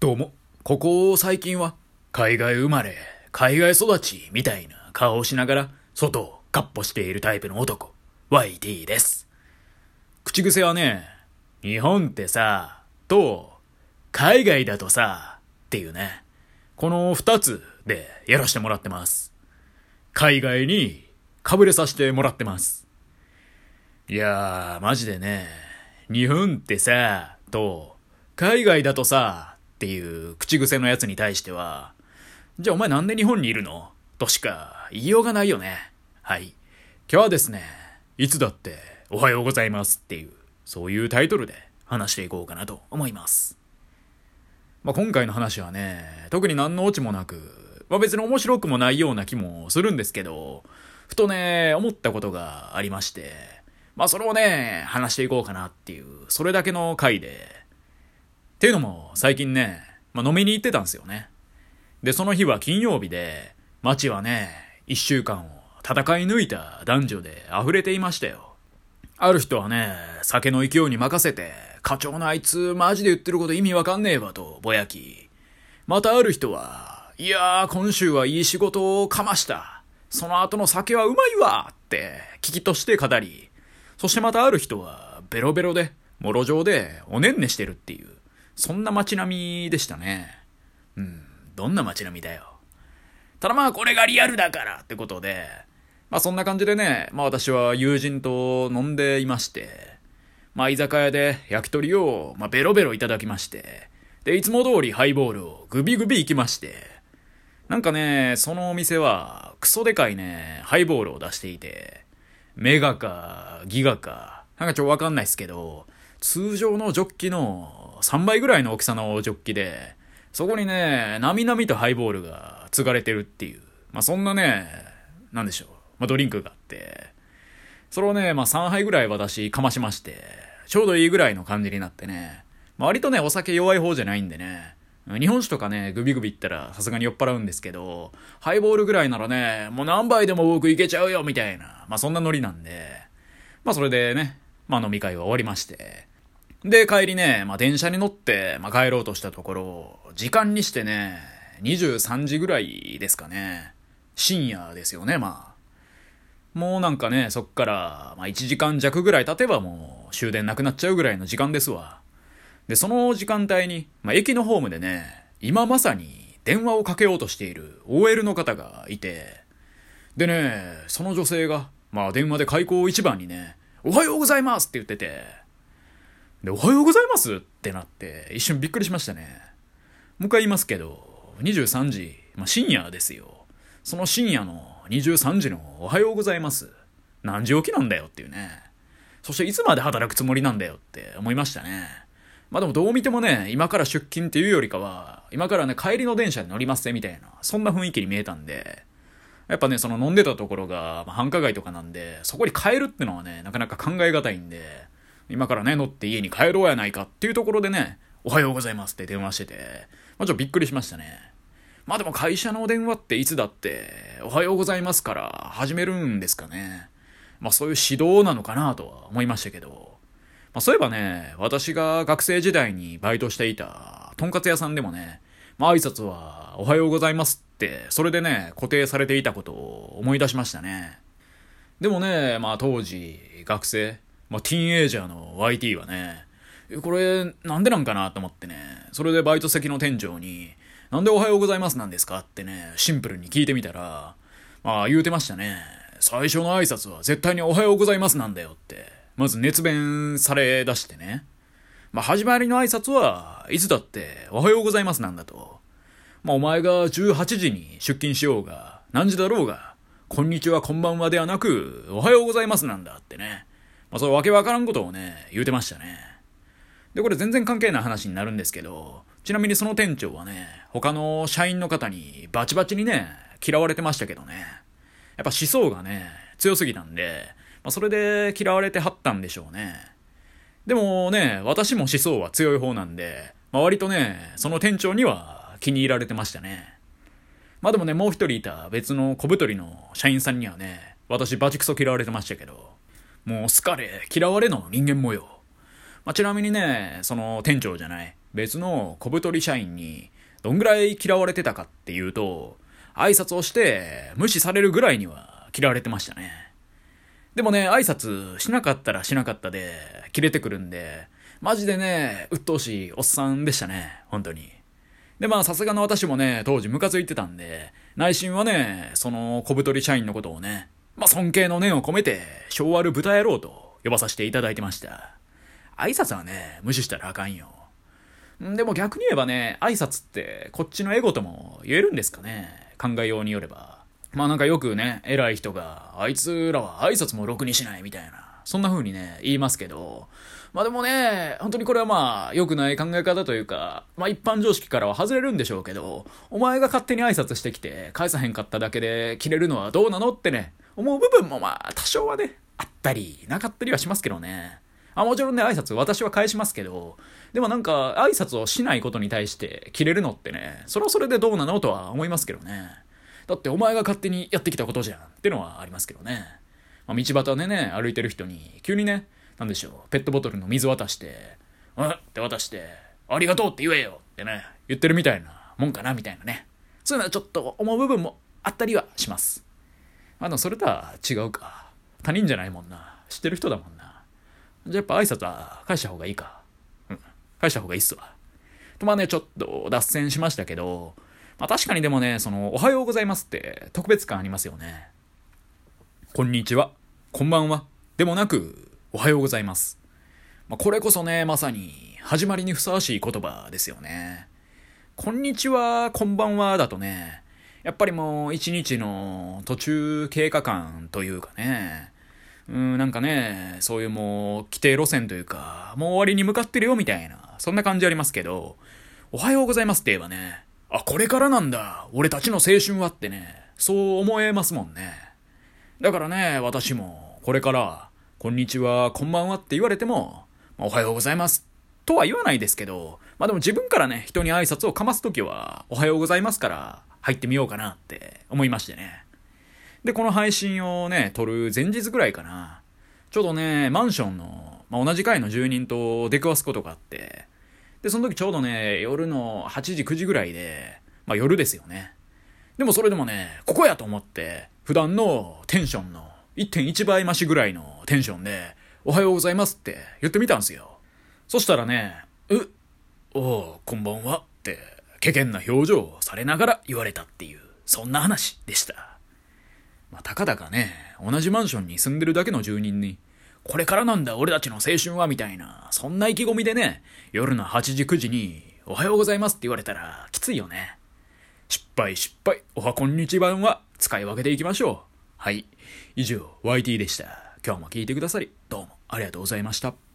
どうも、ここ最近は、海外生まれ、海外育ち、みたいな顔をしながら、外をカッポしているタイプの男、YT です。口癖はね、日本ってさ、と、海外だとさ、っていうね、この二つでやらしてもらってます。海外に、かぶれさせてもらってます。いやー、マジでね、日本ってさ、と、海外だとさ、っていう口癖のやつに対しては、じゃあお前なんで日本にいるの？としか言いようがないよね。はい。今日はですね、いつだっておはようございますっていう、そういうタイトルで話していこうかなと思います。まあ、今回の話はね、特に何のオチもなく、まあ、別に面白くもないような気もするんですけど、ふとね、思ったことがありまして、まあそれをね、話していこうかなっていう、それだけの回で、っていうのも、最近ね、まあ、飲みに行ってたんですよね。で、その日は金曜日で、街はね、一週間を戦い抜いた男女で溢れていましたよ。ある人はね、酒の勢いに任せて、課長のあいつマジで言ってること意味わかんねえわとぼやき。またある人は、いやー今週はいい仕事をかました。その後の酒はうまいわって聞きとして語り。そしてまたある人は、ベロベロで、もろ状でおねんねしてるっていう。そんな街並みでしたね。うん、どんな街並みだよ。ただまあこれがリアルだからってことで、まあそんな感じでね、まあ私は友人と飲んでいまして、まあ居酒屋で焼き鳥を、まあ、ベロベロいただきまして、で、いつも通りハイボールをグビグビ行きまして、なんかね、そのお店はクソでかいね、ハイボールを出していて、メガかギガか、なんかちょっとわかんないっすけど、通常のジョッキの3倍ぐらいの大きさのジョッキで、そこにね、なみなみとハイボールが継がれてるっていう、まあそんなね、なんでしょう、まあドリンクがあって、それをね、まあ3杯ぐらい私かましまして、ちょうどいいぐらいの感じになってね、まあ、割とね、お酒弱い方じゃないんでね、日本酒とかね、グビグビいったらさすがに酔っ払うんですけど、ハイボールぐらいならね、もう何杯でも僕いけちゃうよみたいな、まあそんなノリなんで、まあそれでね、まあ飲み会は終わりまして、で、帰りね、まあ、電車に乗って、まあ、帰ろうとしたところ、時間にしてね、23時ぐらいですかね。深夜ですよね、まあ。もうなんかね、そっから、まあ、1時間弱ぐらい経てばもう終電なくなっちゃうぐらいの時間ですわ。で、その時間帯に、まあ、駅のホームでね、今まさに電話をかけようとしている OL の方がいて、でね、その女性が、まあ電話で開口一番にね、おはようございますって言ってて、で、おはようございますってなって、一瞬びっくりしましたね。もう一回言いますけど、23時、まあ、深夜ですよ。その深夜の23時のおはようございます。何時起きなんだよっていうね。そしていつまで働くつもりなんだよって思いましたね。まあでもどう見てもね、今から出勤っていうよりかは、今からね、帰りの電車に乗りますぜみたいな、そんな雰囲気に見えたんで、やっぱね、その飲んでたところが、まあ、繁華街とかなんで、そこに帰るってのはね、なかなか考え難いんで、今からね、乗って家に帰ろうやないかっていうところでね、おはようございますって電話してて、まあ、ちょっとびっくりしましたね。まあでも会社の電話っていつだって、おはようございますから始めるんですかね。まあそういう指導なのかなとは思いましたけど。まあそういえばね、私が学生時代にバイトしていた、とんかつ屋さんでもね、まあ挨拶は、おはようございますって、それでね、固定されていたことを思い出しましたね。でもね、まあ当時、学生、まあ、ティーンエイジャーの YT はね、これ、なんでなんかなと思ってね、それでバイト先の店長に、なんでおはようございますなんですかってね、シンプルに聞いてみたら、まあ言うてましたね。最初の挨拶は絶対におはようございますなんだよって、まず熱弁され出してね。まあ始まりの挨拶はいつだっておはようございますなんだと。まあお前が18時に出勤しようが、何時だろうが、こんにちはこんばんはではなく、おはようございますなんだってね。まあ、そうわけわからんことをね、言うてましたね。で、これ全然関係ない話になるんですけど、ちなみにその店長はね、他の社員の方にバチバチにね、嫌われてましたけどね。やっぱ思想がね、強すぎたんで、まあ、それで嫌われてはったんでしょうね。でもね、私も思想は強い方なんで、まあ、割とね、その店長には気に入られてましたね。まあでもね、もう一人いた別の小太りの社員さんにはね、私バチクソ嫌われてましたけど、もう好かれ、嫌われの人間模様。まあ、ちなみにね、その店長じゃない、別の小太り社員にどんぐらい嫌われてたかっていうと、挨拶をして無視されるぐらいには嫌われてましたね。でもね、挨拶しなかったらしなかったで、切れてくるんで、マジでね、鬱陶しいおっさんでしたね、本当に。で、まあ、さすがの私もね、当時ムカついてたんで、内心はね、その小太り社員のことをね、まあ、尊敬の念を込めて、昭和る豚野郎と呼ばさせていただいてました。挨拶はね、無視したらあかんよ。でも逆に言えばね、挨拶ってこっちのエゴとも言えるんですかね。考えようによれば。まあなんかよくね、偉い人が、あいつらは挨拶もろくにしないみたいな。そんな風にね、言いますけど、まあでもね、本当にこれはまあ、良くない考え方というか、まあ一般常識からは外れるんでしょうけど、お前が勝手に挨拶してきて、返さへんかっただけで切れるのはどうなのってね、思う部分もまあ、多少はね、あったり、なかったりはしますけどね。あ、もちろんね、挨拶私は返しますけど、でもなんか、挨拶をしないことに対して切れるのってね、それはそれでどうなのとは思いますけどね。だってお前が勝手にやってきたことじゃんってのはありますけどね。まあ、道端でね、歩いてる人に、急にね、なんでしょう、ペットボトルの水渡して、うん？って渡して、ありがとうって言えよってね、言ってるみたいなもんかなみたいなね。そういうのはちょっと思う部分もあったりはします。あでもそれとは違うか。他人じゃないもんな。知ってる人だもんな。じゃあやっぱ挨拶は返した方がいいか。うん。返した方がいいっすわ。とまあね、ちょっと脱線しましたけど、まあ確かにでもね、その、おはようございますって特別感ありますよね。こんにちは。こんばんは。でもなく、おはようございます。まあ、これこそね、まさに、始まりにふさわしい言葉ですよね。こんにちは、こんばんはだとね、やっぱりもう一日の途中経過感というかね、うん、なんかね、そういうもう規定路線というか、もう終わりに向かってるよみたいな、そんな感じありますけど、おはようございますって言えばね、あ、これからなんだ、俺たちの青春はってね、そう思えますもんね。だからね、私も、これから、こんにちは、こんばんはって言われても、おはようございます。とは言わないですけど、まあでも自分からね、人に挨拶をかますときは、おはようございますから入ってみようかなって思いましてね。で、この配信をね、撮る前日ぐらいかな。ちょうどね、マンションの、まあ、同じ階の住人と出くわすことがあって、で、その時ちょうどね、夜の8時、9時ぐらいで、まあ夜ですよね。でもそれでもね、ここやと思って、普段のテンションの1.1倍増しぐらいのテンションで、おはようございますって言ってみたんすよ。そしたらね、う、おう、こんばんはって、怪げな表情をされながら言われたっていう、そんな話でした。まあ、たかだかね、同じマンションに住んでるだけの住人に、これからなんだ俺たちの青春はみたいな、そんな意気込みでね、夜の8時9時に、おはようございますって言われたらきついよね。失敗失敗、おはこんにちはは使い分けていきましょう。はい。以上、YT でした。今日も聞いてくださり、どうもありがとうございました。